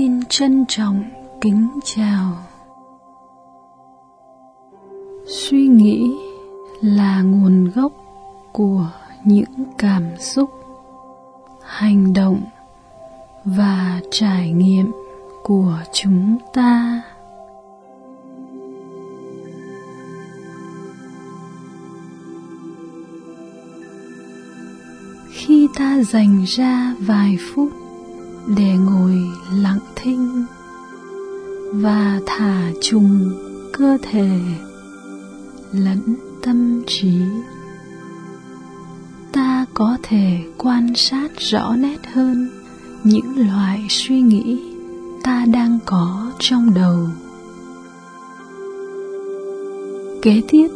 Xin trân trọng kính chào. Suy nghĩ là nguồn gốc của những cảm xúc, hành động và trải nghiệm của chúng ta. Khi ta dành ra vài phút để ngồi lặng thinh và thả trùng cơ thể lẫn tâm trí. Ta có thể quan sát rõ nét hơn những loại suy nghĩ ta đang có trong đầu. Kế tiếp,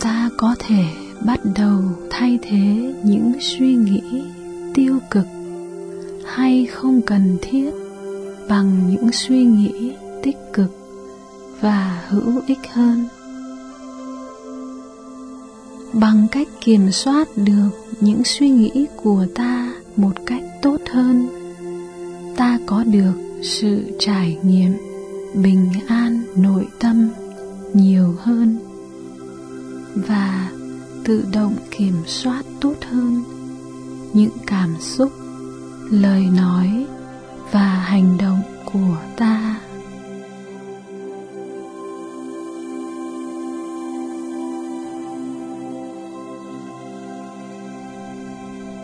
ta có thể bắt đầu thay thế những suy nghĩ tiêu cực hay không cần thiết bằng những suy nghĩ tích cực và hữu ích hơn. Bằng cách kiểm soát được những suy nghĩ của ta một cách tốt hơn, ta có được sự trải nghiệm bình an nội tâm nhiều hơn và tự động kiểm soát tốt hơn những cảm xúc lời nói và hành động của ta.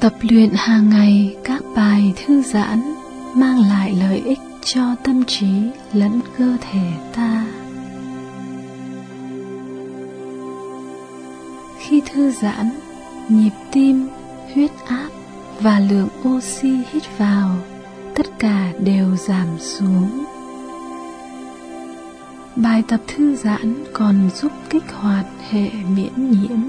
Tập luyện hàng ngày các bài thư giãn mang lại lợi ích cho tâm trí lẫn cơ thể ta. Khi thư giãn, nhịp tim, huyết áp và lượng oxy hít vào, tất cả đều giảm xuống. Bài tập thư giãn còn giúp kích hoạt hệ miễn nhiễm.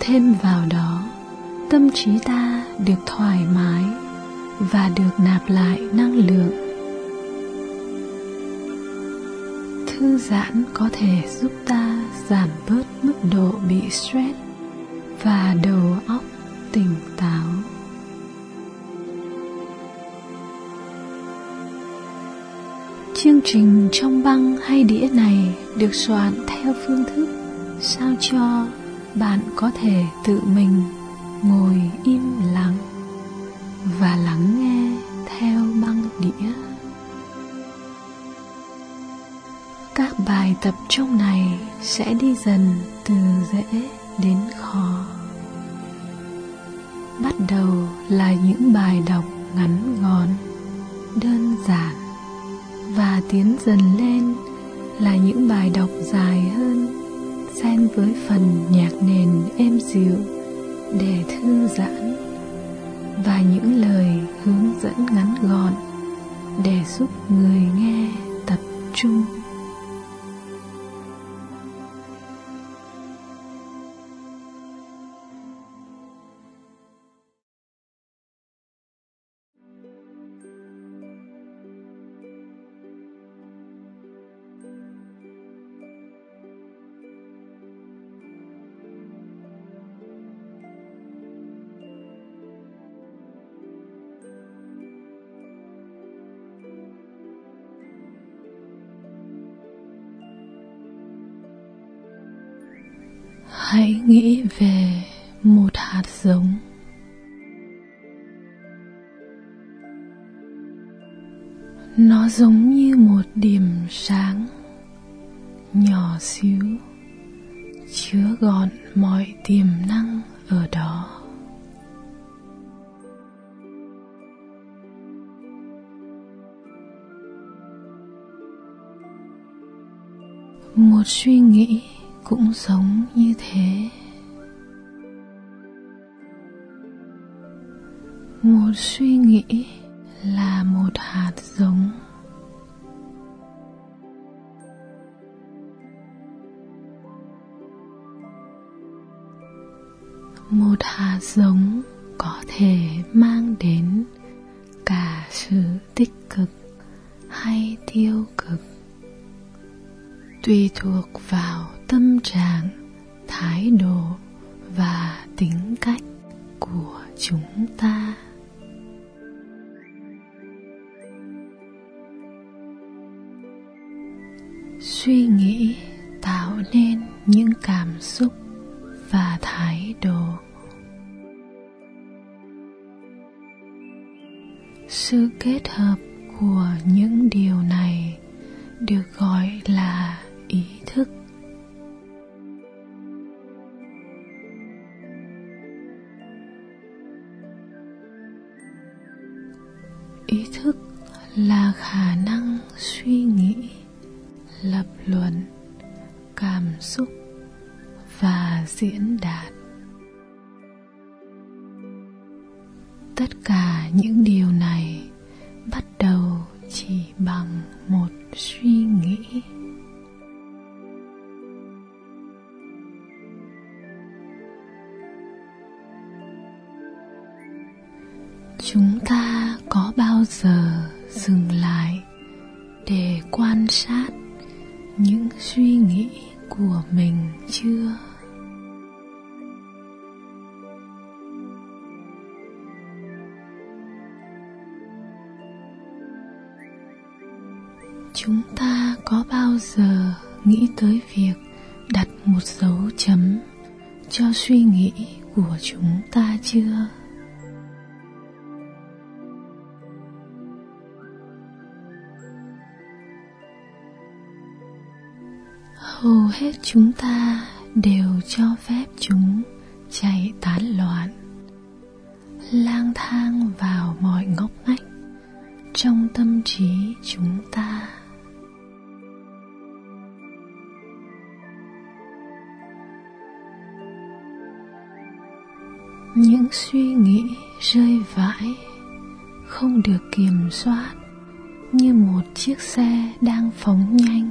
Thêm vào đó, tâm trí ta được thoải mái và được nạp lại năng lượng. Thư giãn có thể giúp ta giảm bớt mức độ bị stress và đầu óc tỉnh táo. Chương trình trong băng hay đĩa này được soạn theo phương thức sao cho bạn có thể tự mình ngồi im lặng và lắng nghe theo băng đĩa. Các bài tập trong này sẽ đi dần từ dễ đến khó là những bài đọc ngắn gọn, đơn giản và tiến dần lên là những bài đọc dài hơn, xen với phần nhạc nền êm dịu, để thư giãn và những lời hướng dẫn ngắn gọn để giúp người nghe tập trung. Giống. Nó giống như một điểm sáng nhỏ xíu chứa gọn mọi một hạt giống có thể mang đến cả sự tích cực hay tiêu cực. Tùy thuộc vào tâm trạng, thái độ và tính cách của chúng ta. Suy nghĩ tạo nên những cảm xúc và thái độ. Sự kết hợp của những điều này được gọi là ý thức. Ý thức là khả năng suy nghĩ, lập luận, cảm xúc diễn đạt. Tất cả những điều này bắt đầu chỉ bằng một suy nghĩ. Chúng ta có bao giờ dừng lại để quan sát những suy nghĩ của mình chưa? Có bao giờ nghĩ tới việc đặt một dấu chấm cho suy nghĩ của chúng ta chưa? Hầu hết chúng ta đều cho phép chúng chạy tán loạn, lang thang vào mọi ngóc ngách trong tâm trí chúng ta. Những suy nghĩ rơi vãi, không được kiểm soát, như một chiếc xe đang phóng nhanh.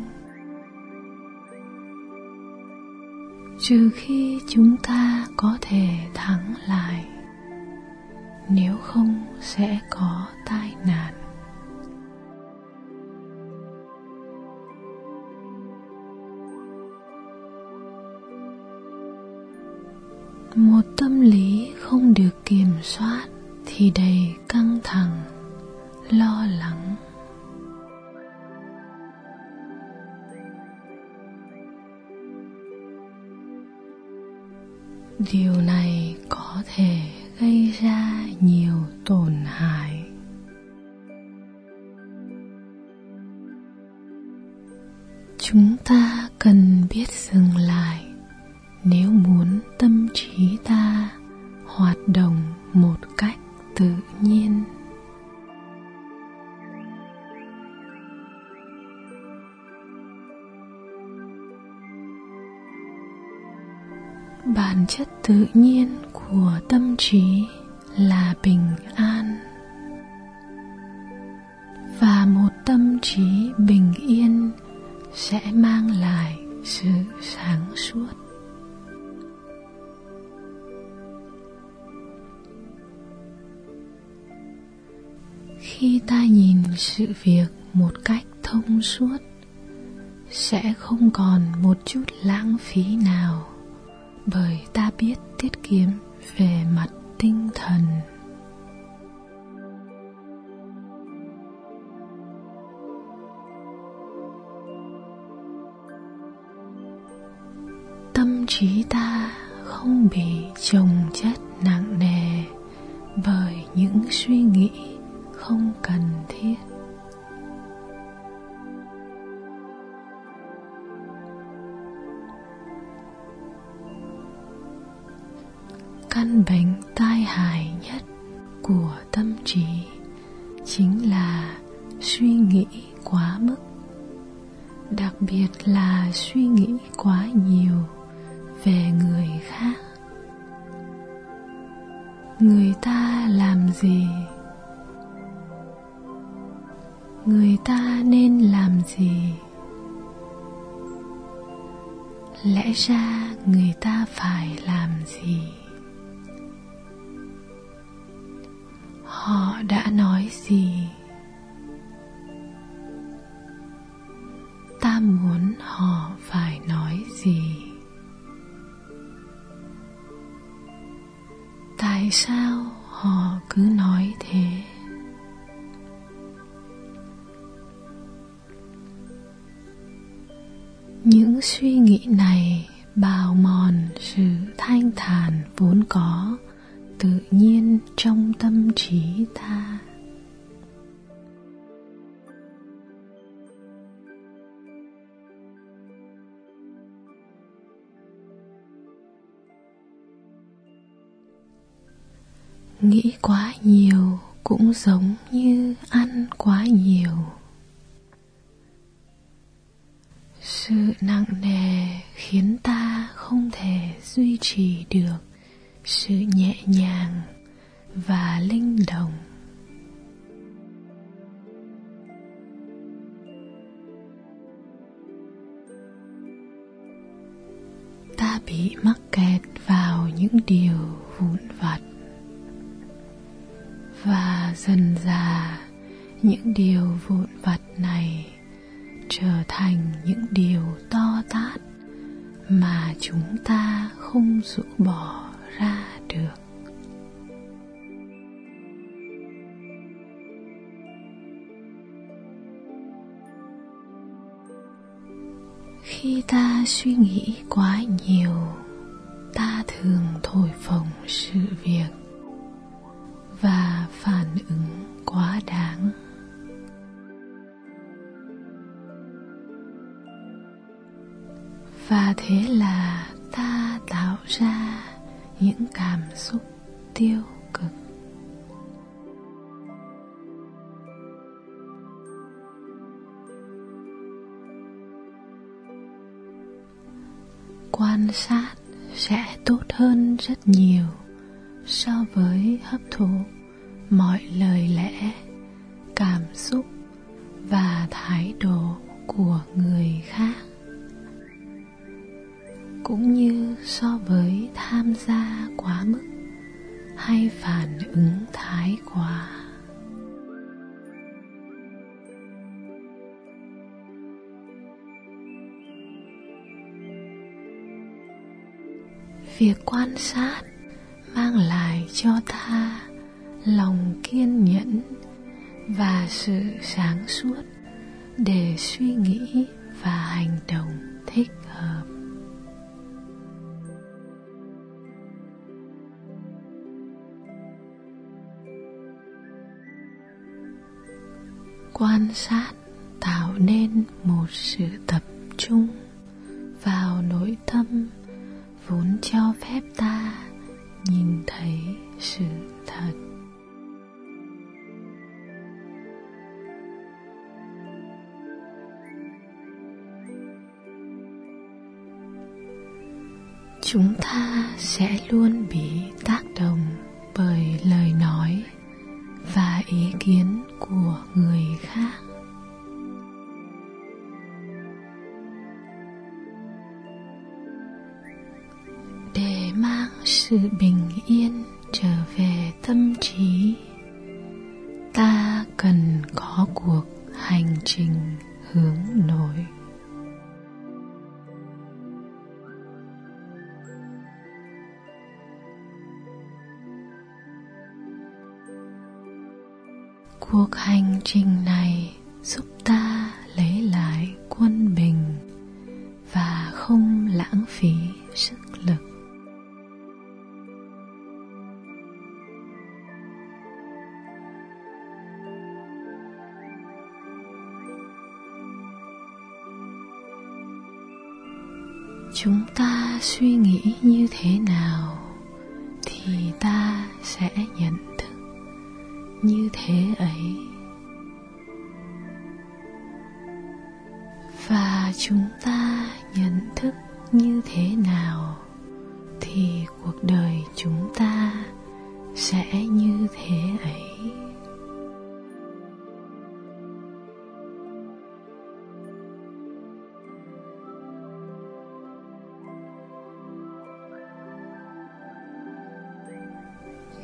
Trừ khi chúng ta có thể thắng lại, nếu không sẽ có tai nạn. Một tâm lý được kiểm soát thì đầy căng thẳng, lo lắng. Điều này có thể gây ra nhiều tổn hại. Chúng ta cần biết dừng lại nếu muốn tâm trí ta hoạt động một cách tự nhiên. Bản chất tự nhiên của tâm trí là bình an. Và một tâm trí bình yên sẽ mang lại sự sáng suốt. Khi ta nhìn sự việc một cách thông suốt, sẽ không còn một chút lãng phí nào, bởi ta biết tiết kiệm về mặt tinh thần. Tâm trí ta không bị chồng chất nặng nề bởi những suy nghĩ không cần thiết. Căn bệnh tai hại nhất của tâm trí chính là suy nghĩ quá mức, đặc biệt là suy nghĩ quá nhiều về người khác. Người ta làm gì ta nên làm gì? Lẽ ra người ta phải làm gì? Họ đã nói gì? Sống. Quan sát sẽ tốt hơn rất nhiều so với hấp thụ mọi lời lẽ, cảm xúc và thái độ của người khác. Cũng như so với tham gia quá mức hay phản ứng thái quá. Việc quan sát mang lại cho ta lòng kiên nhẫn và sự sáng suốt để suy nghĩ và hành động thích hợp. Quan sát tạo nên một sự tập trung vào nội tâm vốn cho phép ta nhìn thấy sự thật. Chúng ta sẽ luôn bị tác động sẽ nhận thức như thế ấy. Và chúng ta nhận thức như thế nào thì cuộc đời chúng ta sẽ như thế ấy.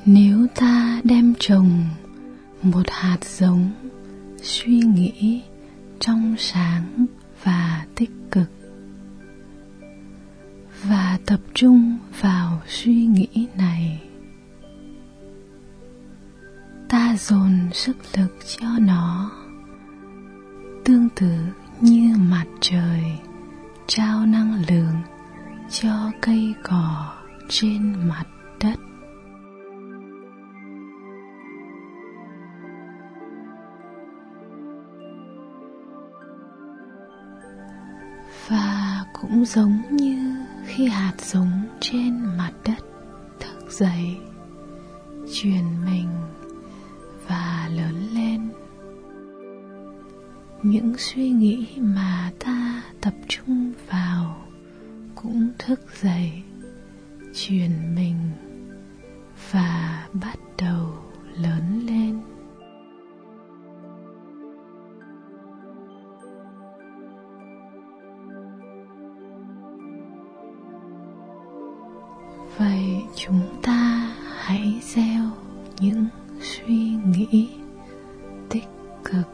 Nếu ta đem trồng một hạt giống suy nghĩ trong sáng và tích cực và tập trung vào suy nghĩ này, ta dồn sức lực cho nó tương tự như mặt trời trao năng lượng cho cây cỏ trên mặt đất. Cũng giống như khi hạt giống trên mặt đất thức dậy, truyền mình và lớn lên. Những suy nghĩ mà ta tập trung vào cũng thức dậy, truyền mình và bắt đầu lớn lên. Chúng ta hãy gieo những suy nghĩ tích cực.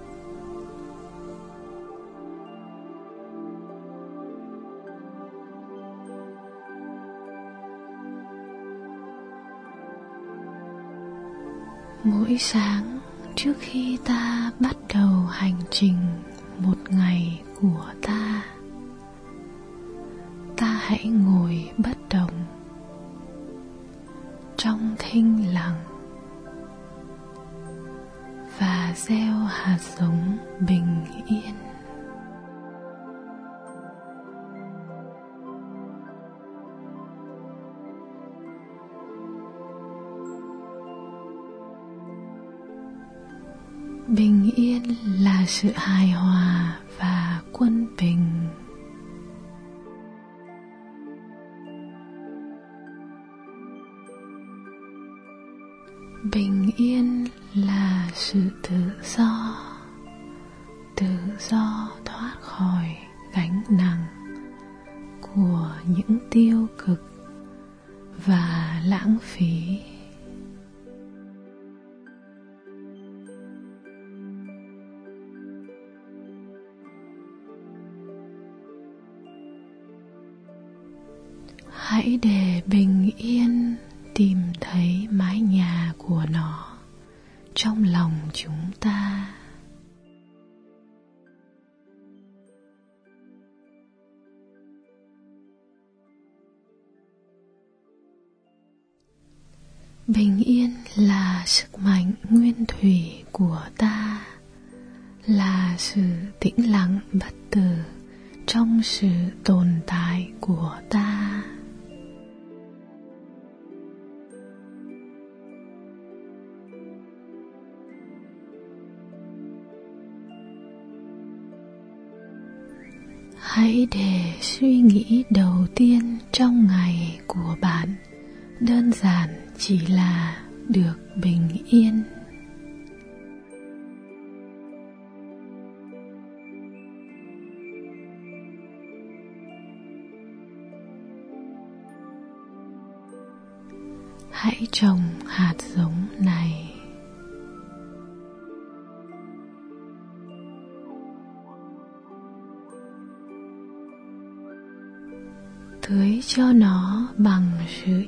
Mỗi sáng trước khi ta bắt đầu hành trình một ngày của ta ta hãy ngồi bất động trong thinh lặng và gieo hạt giống bình yên. Bình yên là sự hài hòa và quân bình. Sức mạnh nguyên thủy của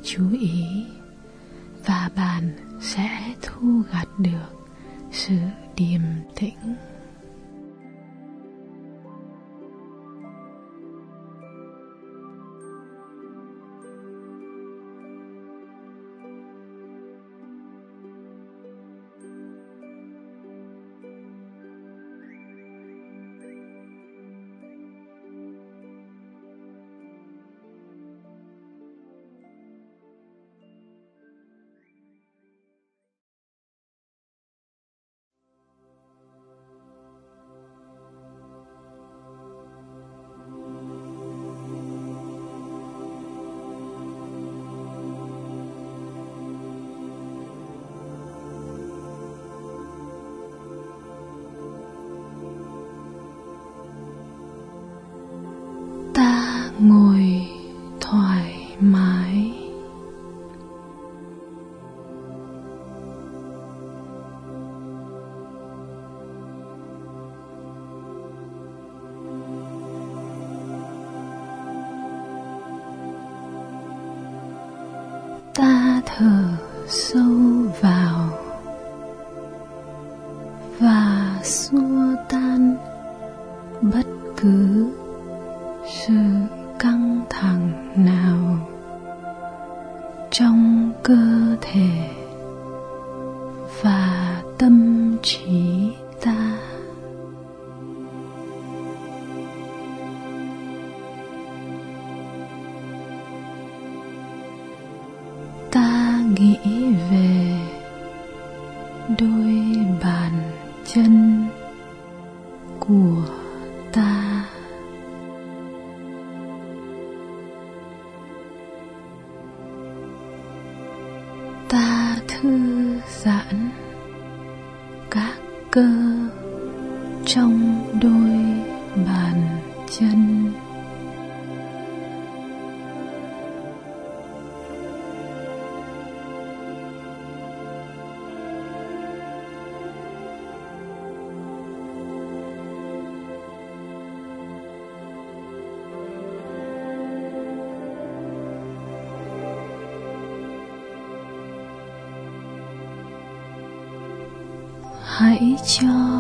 sự chú ngồi hãy cho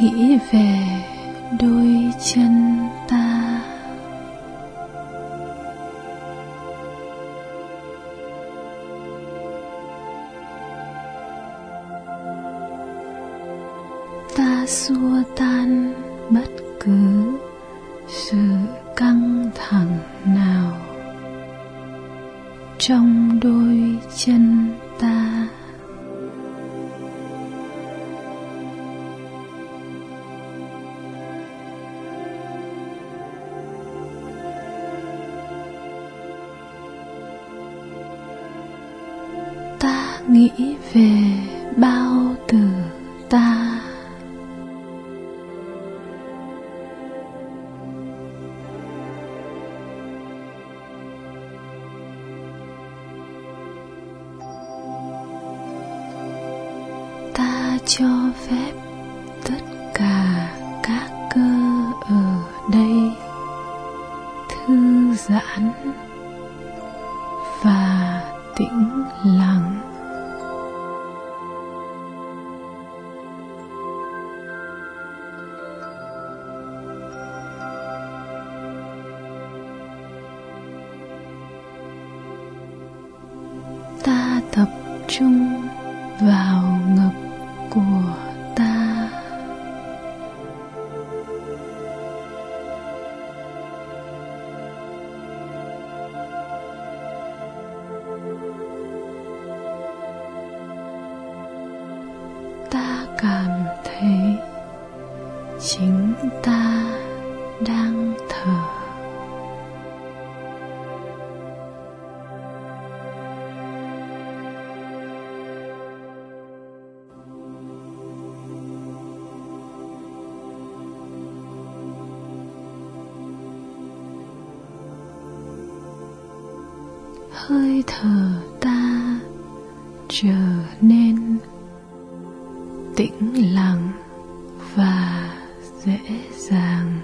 nghĩ về hơi thở ta trở nên tĩnh lặng và dễ dàng.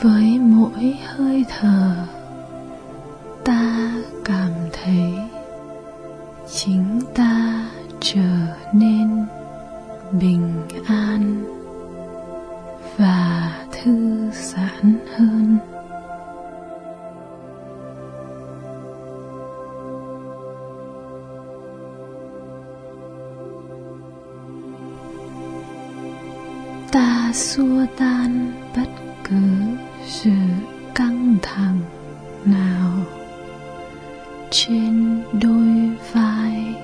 Với mỗi hơi thở, ta cảm thấy chính ta trở nên bình an và thư giãn hơn. Ta xua tan bất cứ sự căng thẳng nào trên đôi vai.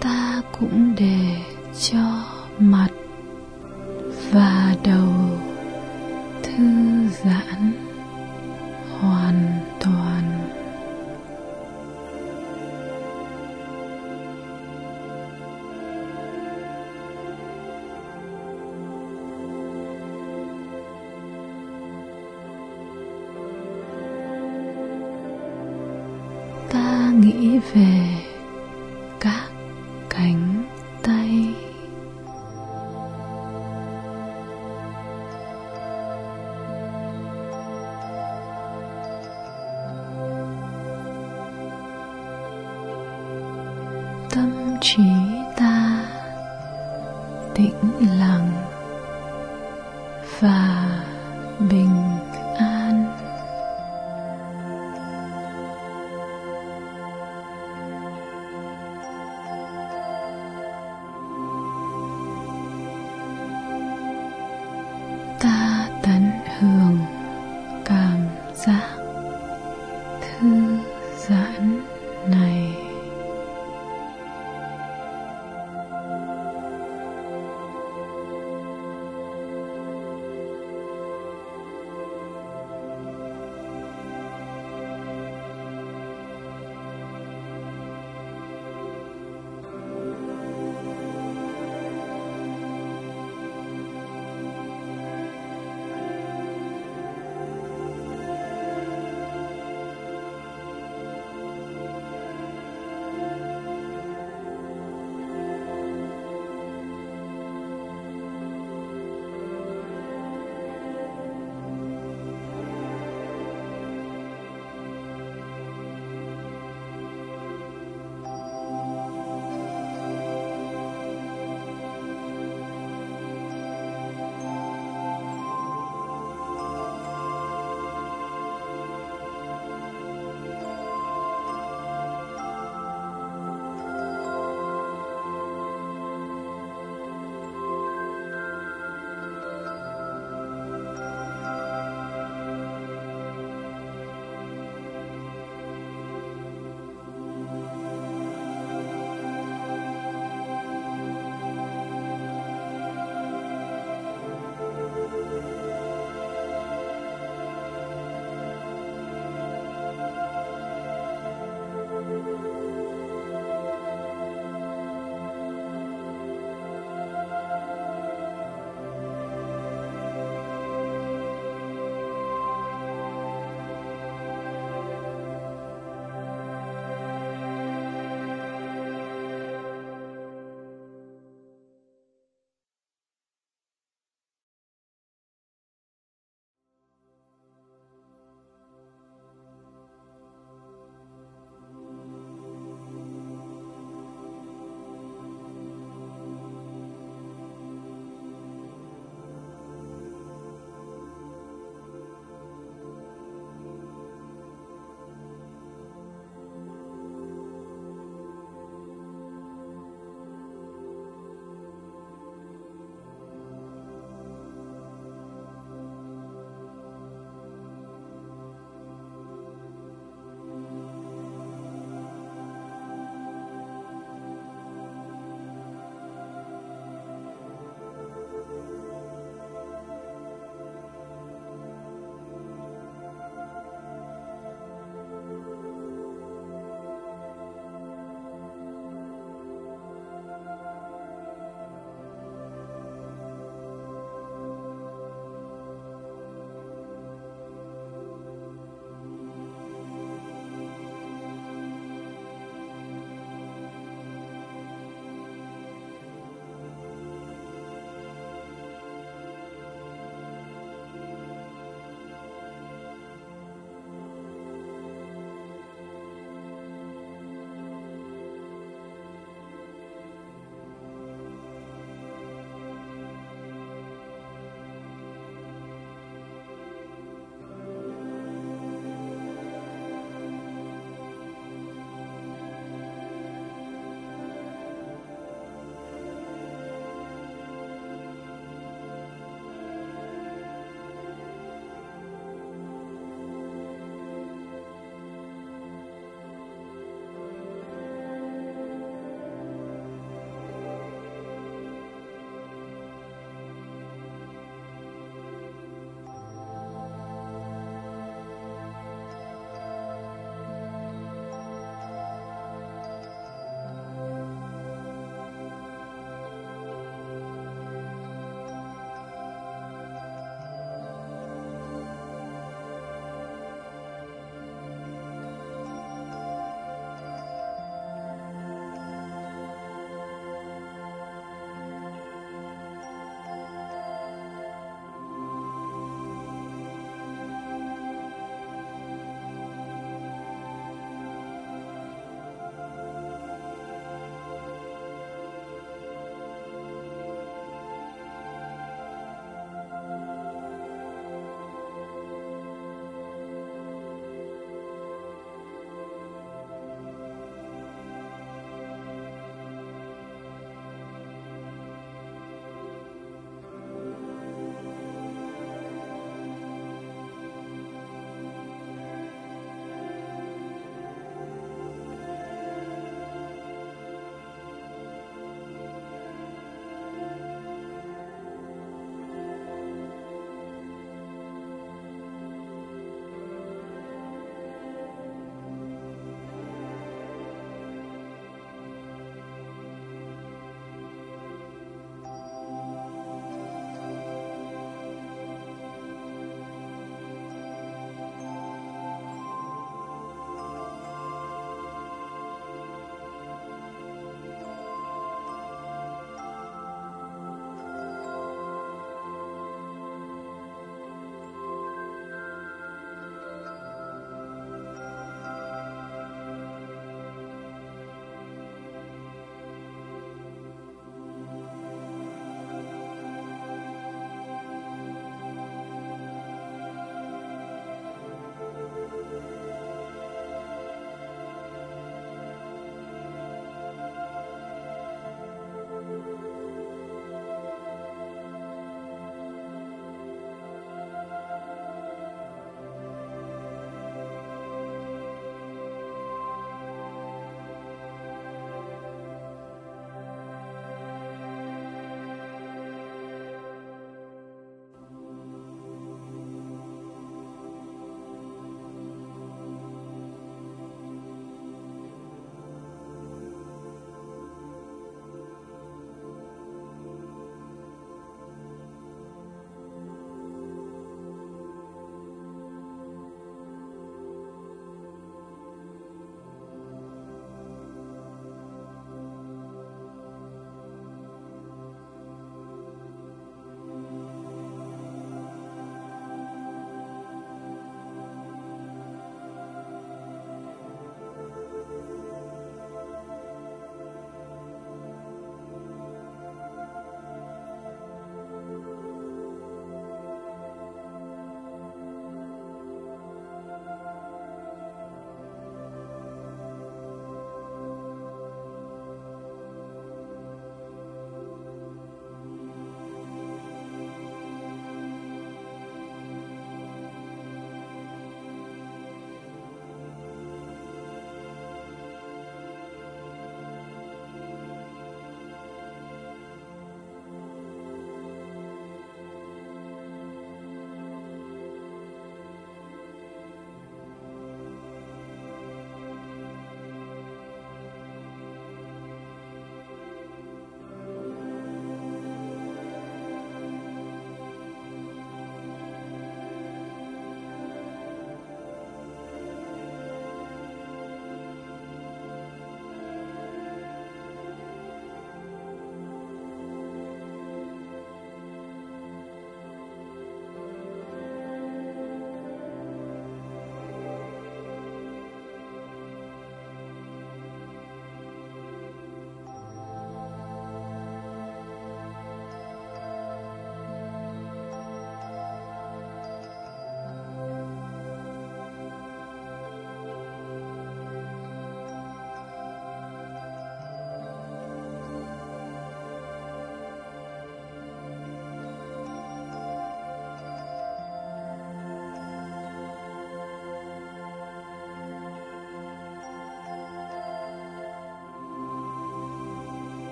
Ta cũng đều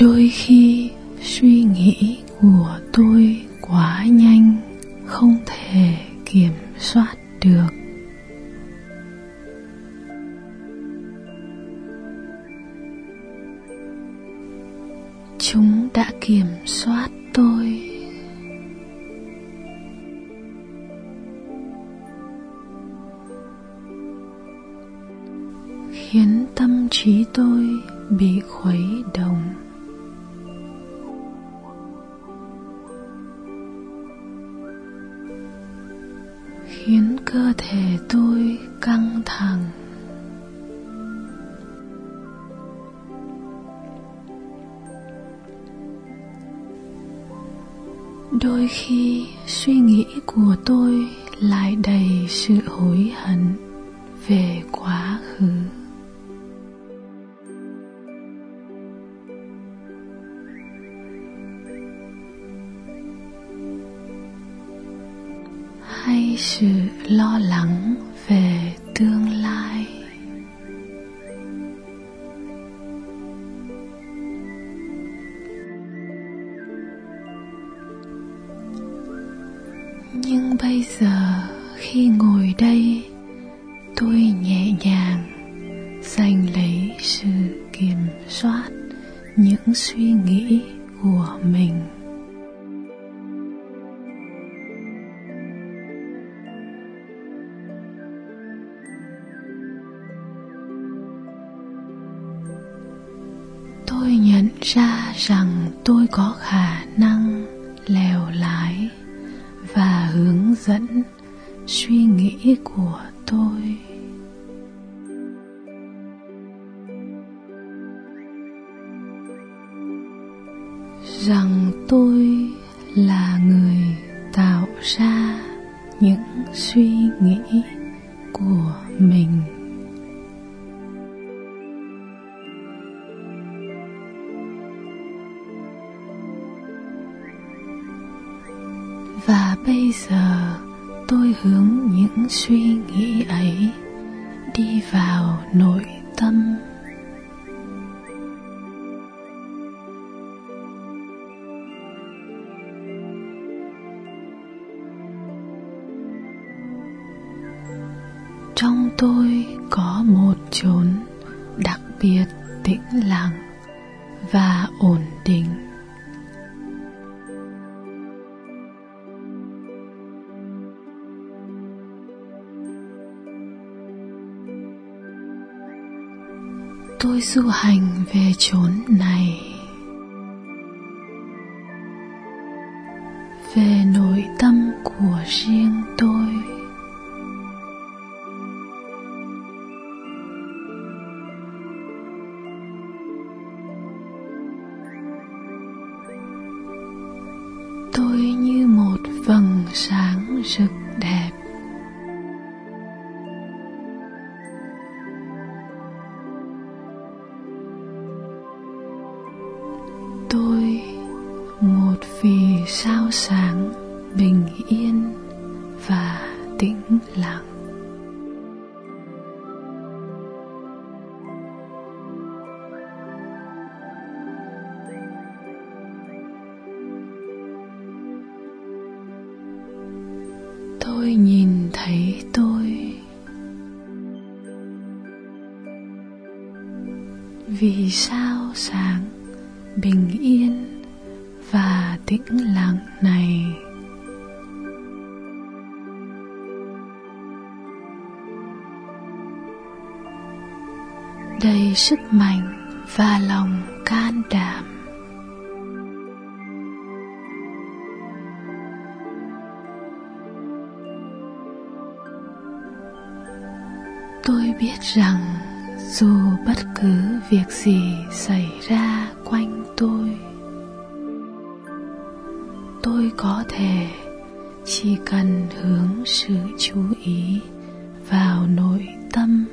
đôi khi suy nghĩ của tôi quá nhanh. sự hối hận về quá khứ hay sự lo lắng về du hành về chốn này. Về nội tâm của riêng tôi. Tôi như một vầng sáng rực đẹp. sáng sức mạnh và lòng can đảm. Tôi biết rằng dù bất cứ việc gì xảy ra quanh tôi tôi có thể chỉ cần hướng sự chú ý vào nội tâm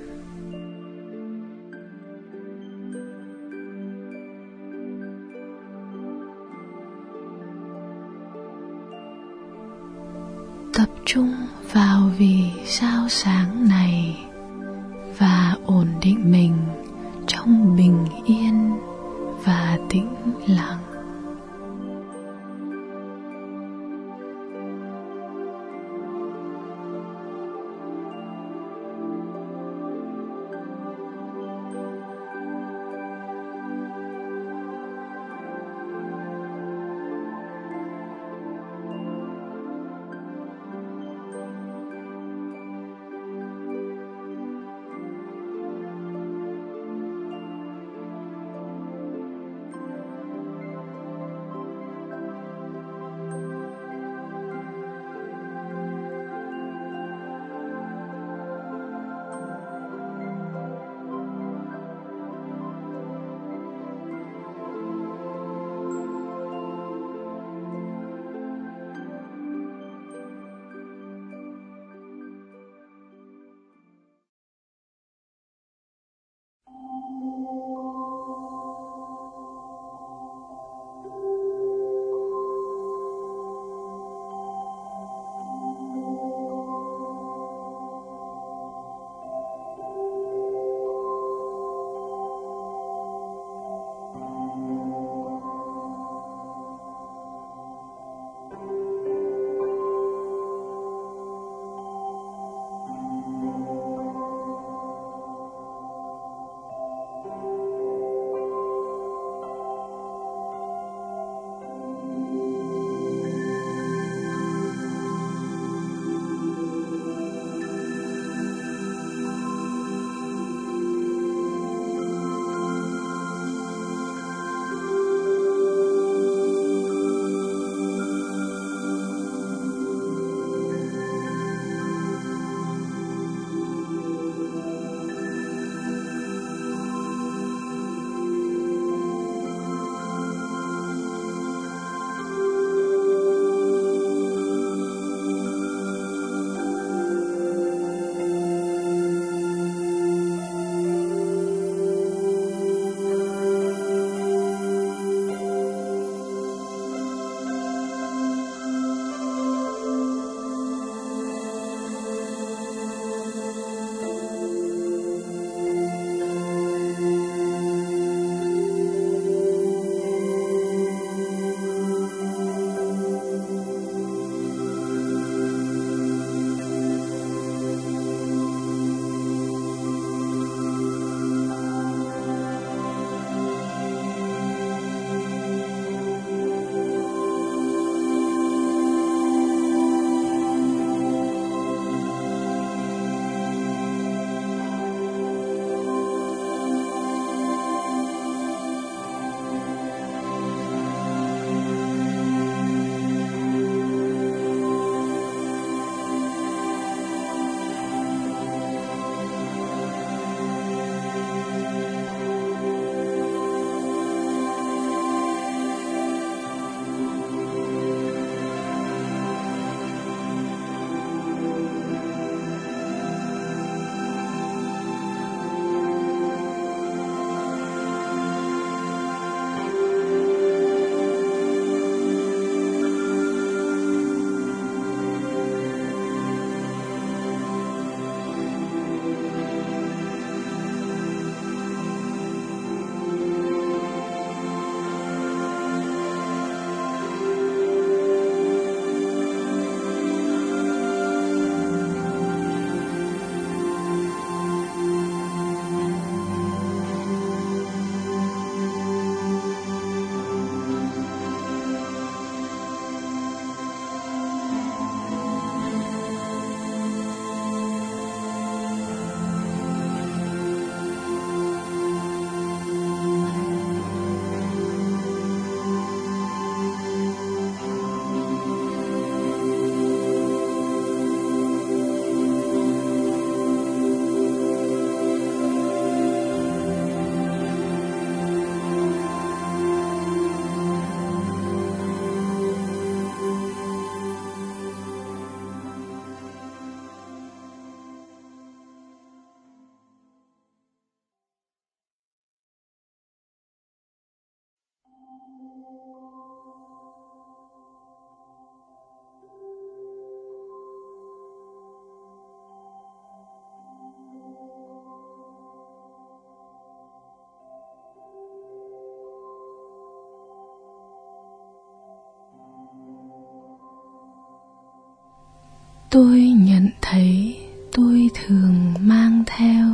tôi nhận thấy tôi thường mang theo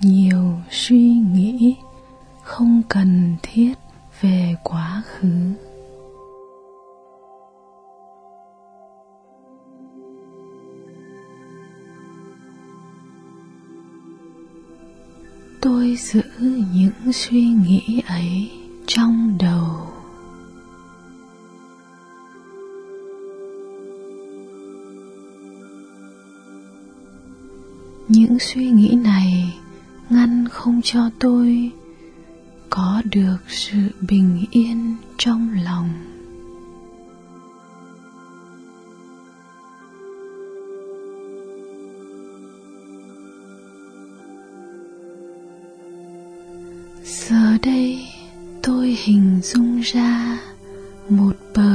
nhiều suy nghĩ không cần thiết về quá khứ. Tôi giữ những suy nghĩ ấy những suy nghĩ này ngăn không cho tôi có được sự bình yên trong lòng. Giờ đây tôi hình dung ra một bờ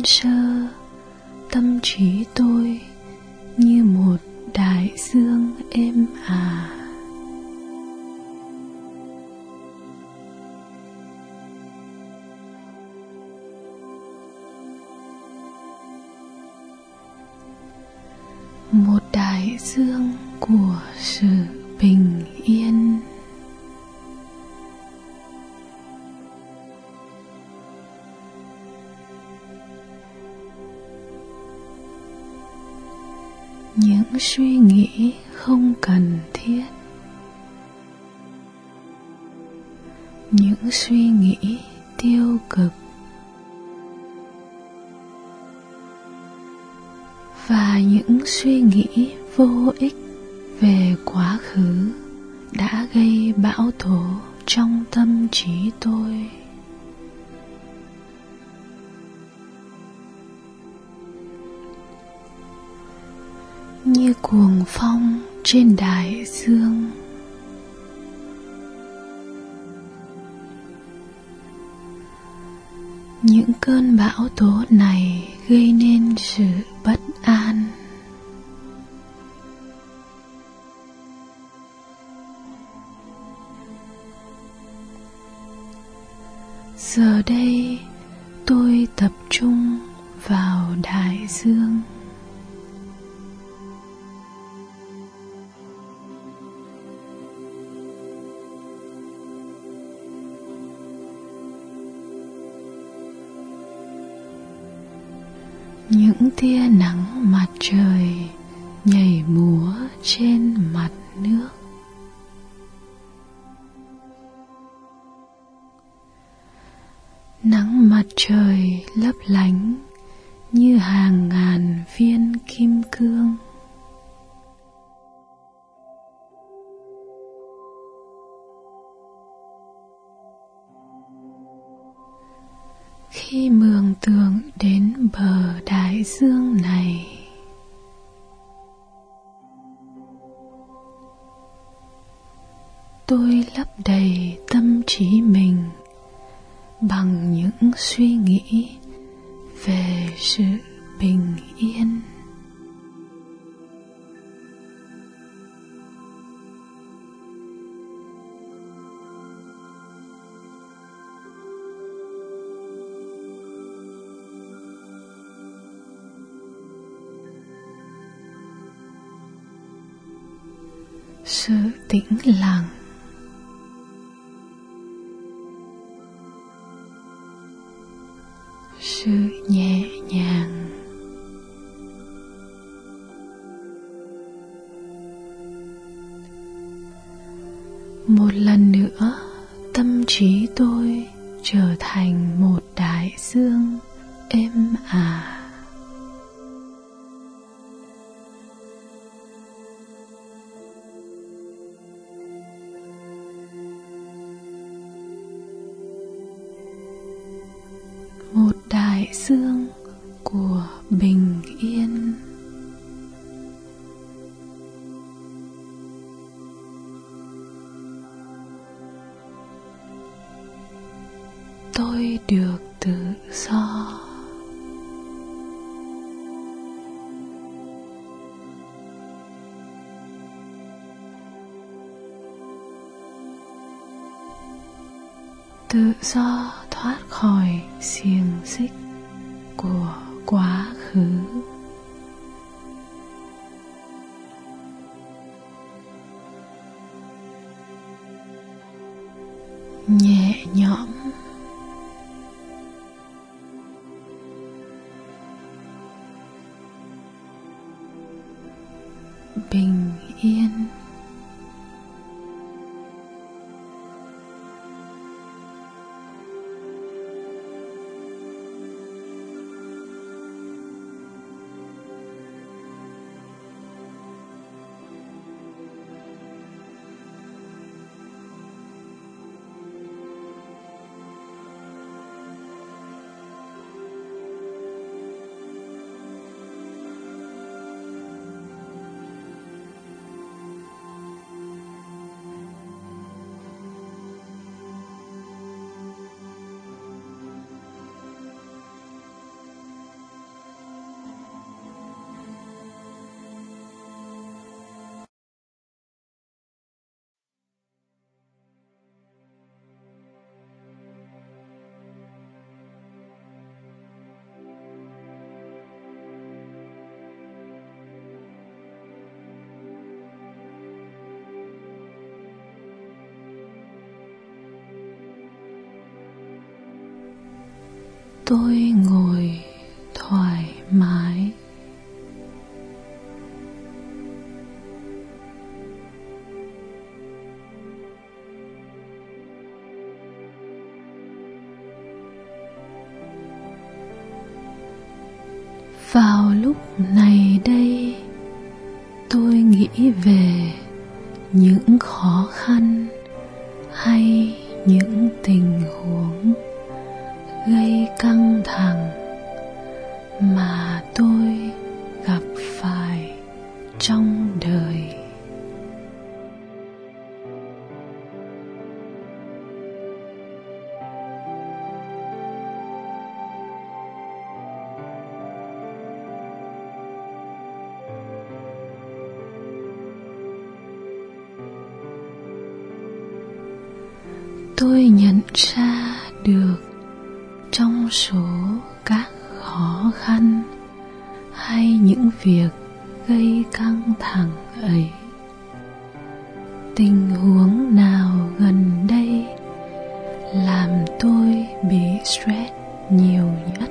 lúc vô ích về quá khứ đã gây bão tố trong tâm trí tôi. Như cuồng phong trên đại dương. Những cơn bão tố này gây nên sự giờ đây tôi tập trung vào đại dương. Những tia nắng mặt trời nhảy múa trên trời lấp lánh. Tự do thoát khỏi xiềng xích của quá khứ. Nhẹ nhõm vào lúc này đây tôi nghĩ về tôi nhận ra được trong số các khó khăn hay những việc gây căng thẳng ấy. Tình huống nào gần đây làm tôi bị stress nhiều nhất?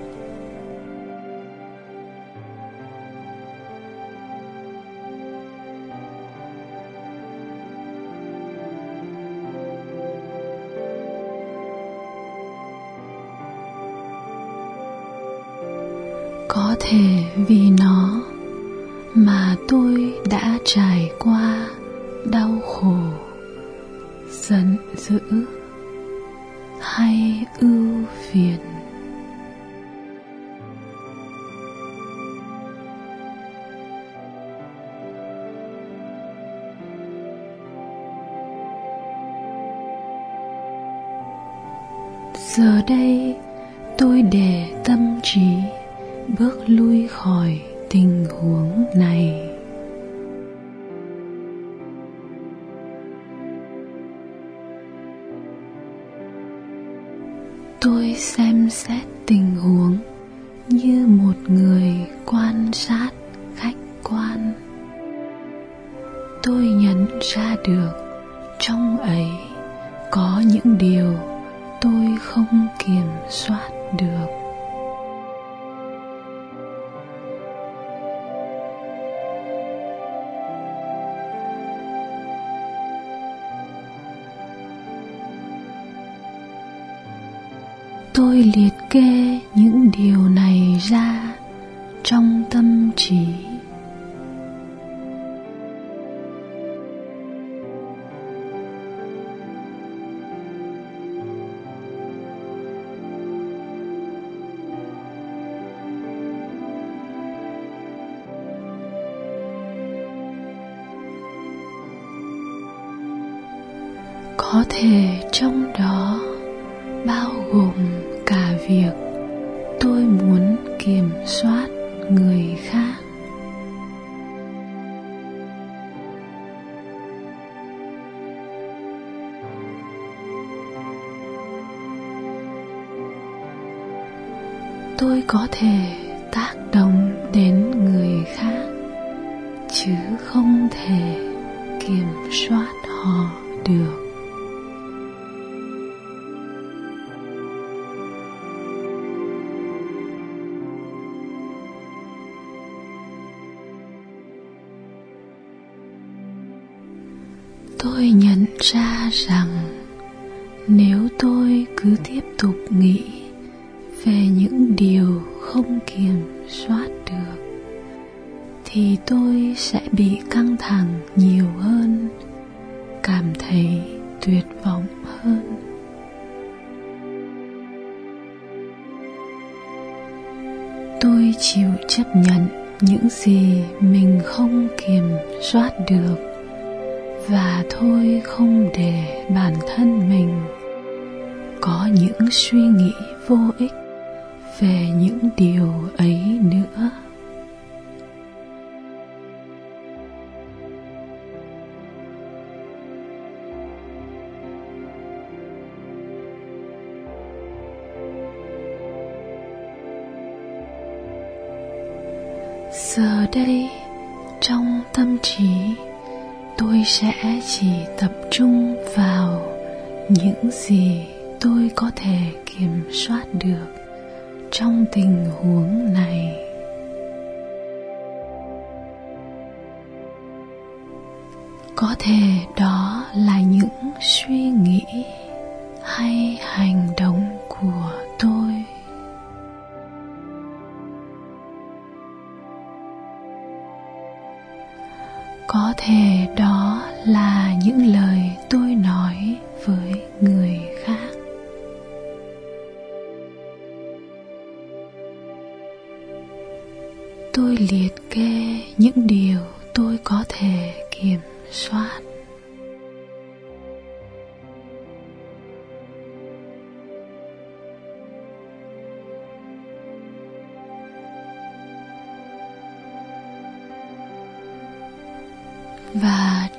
việc tôi muốn kiểm soát người khác. Tôi có thể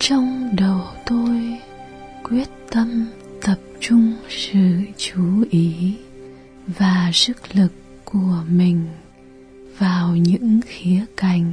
trong đầu tôi, quyết tâm tập trung sự chú ý và sức lực của mình vào những khía cạnh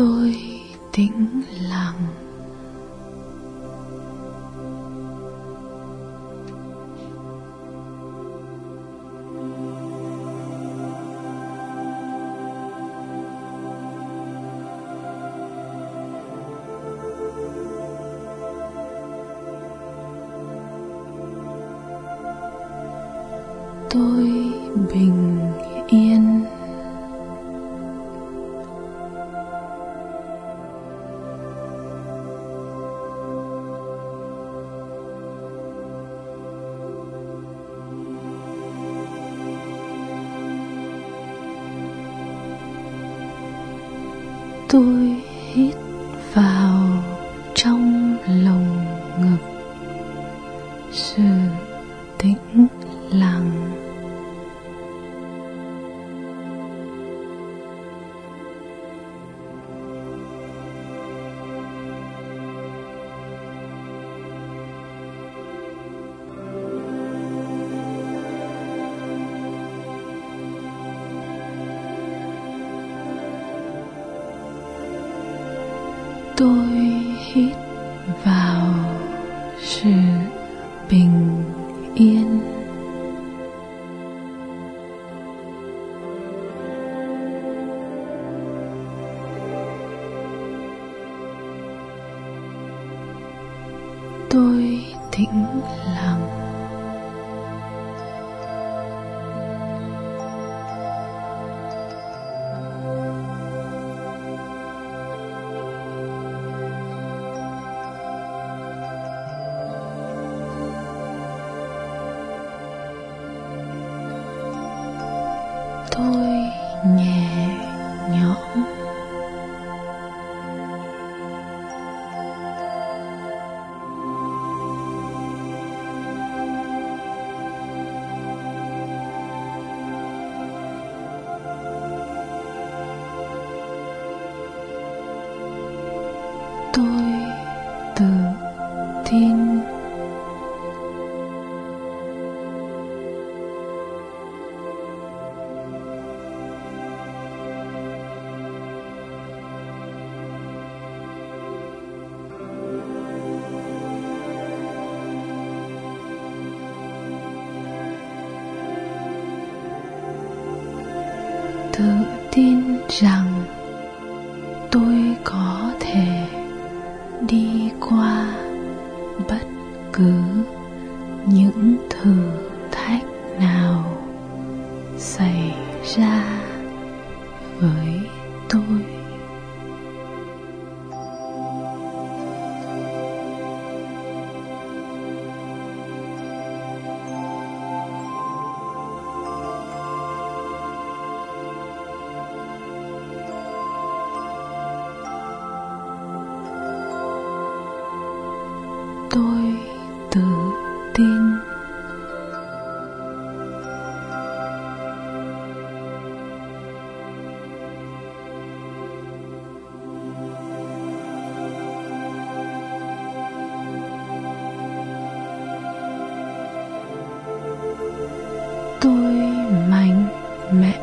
tôi tĩnh lặng. tôi hít vào sự tôi mạnh mẽ.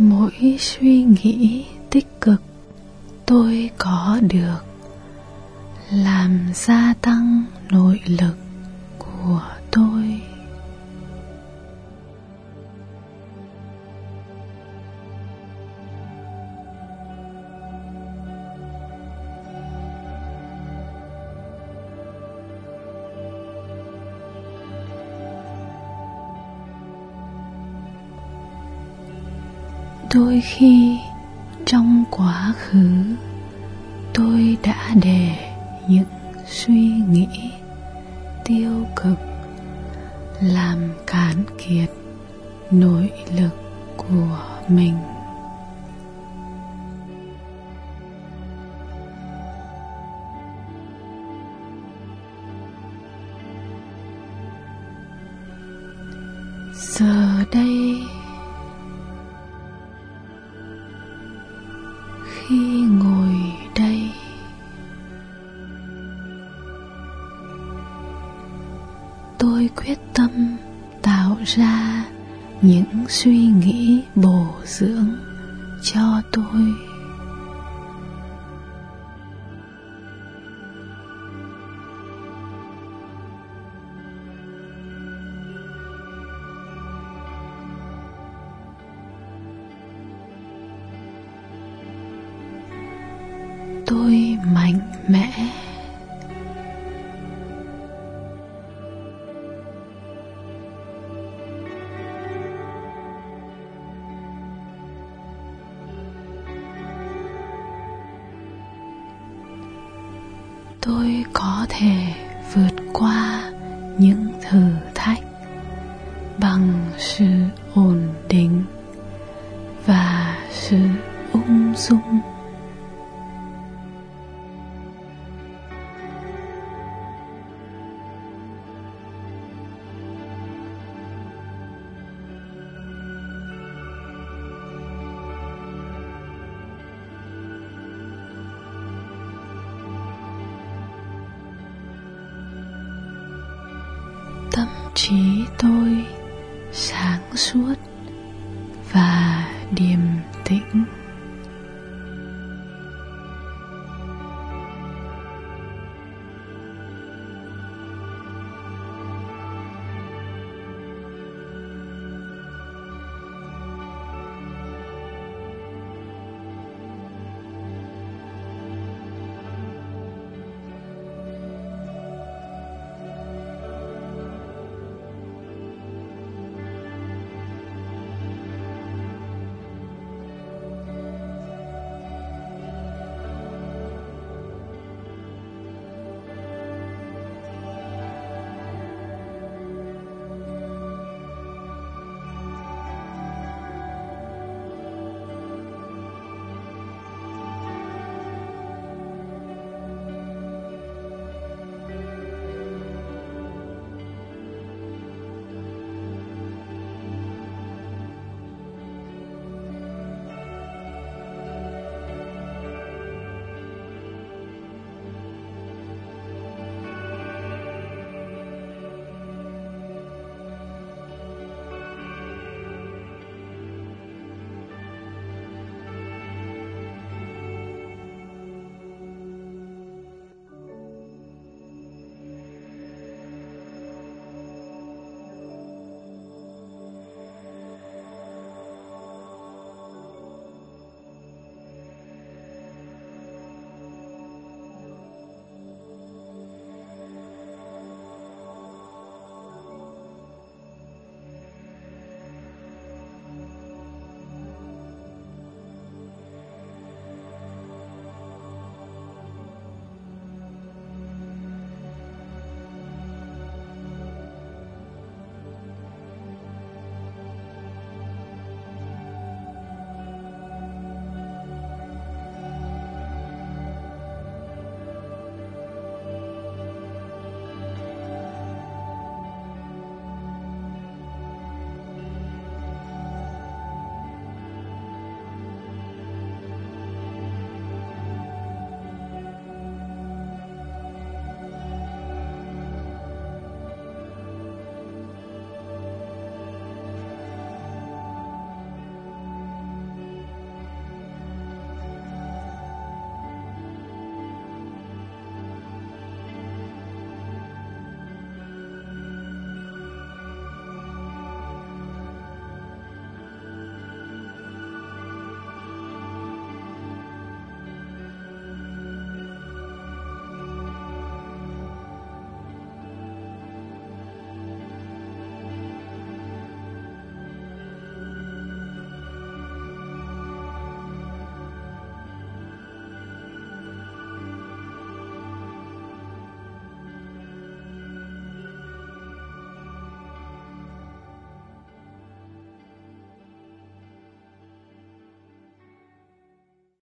Mỗi suy nghĩ tích cực tôi có được làm gia tăng nội lực. Đôi khi trong quá khứ, tôi đã để những suy nghĩ tiêu cực làm cản kiệt nội lực của mình. Giờ đây những suy nghĩ bổ dưỡng.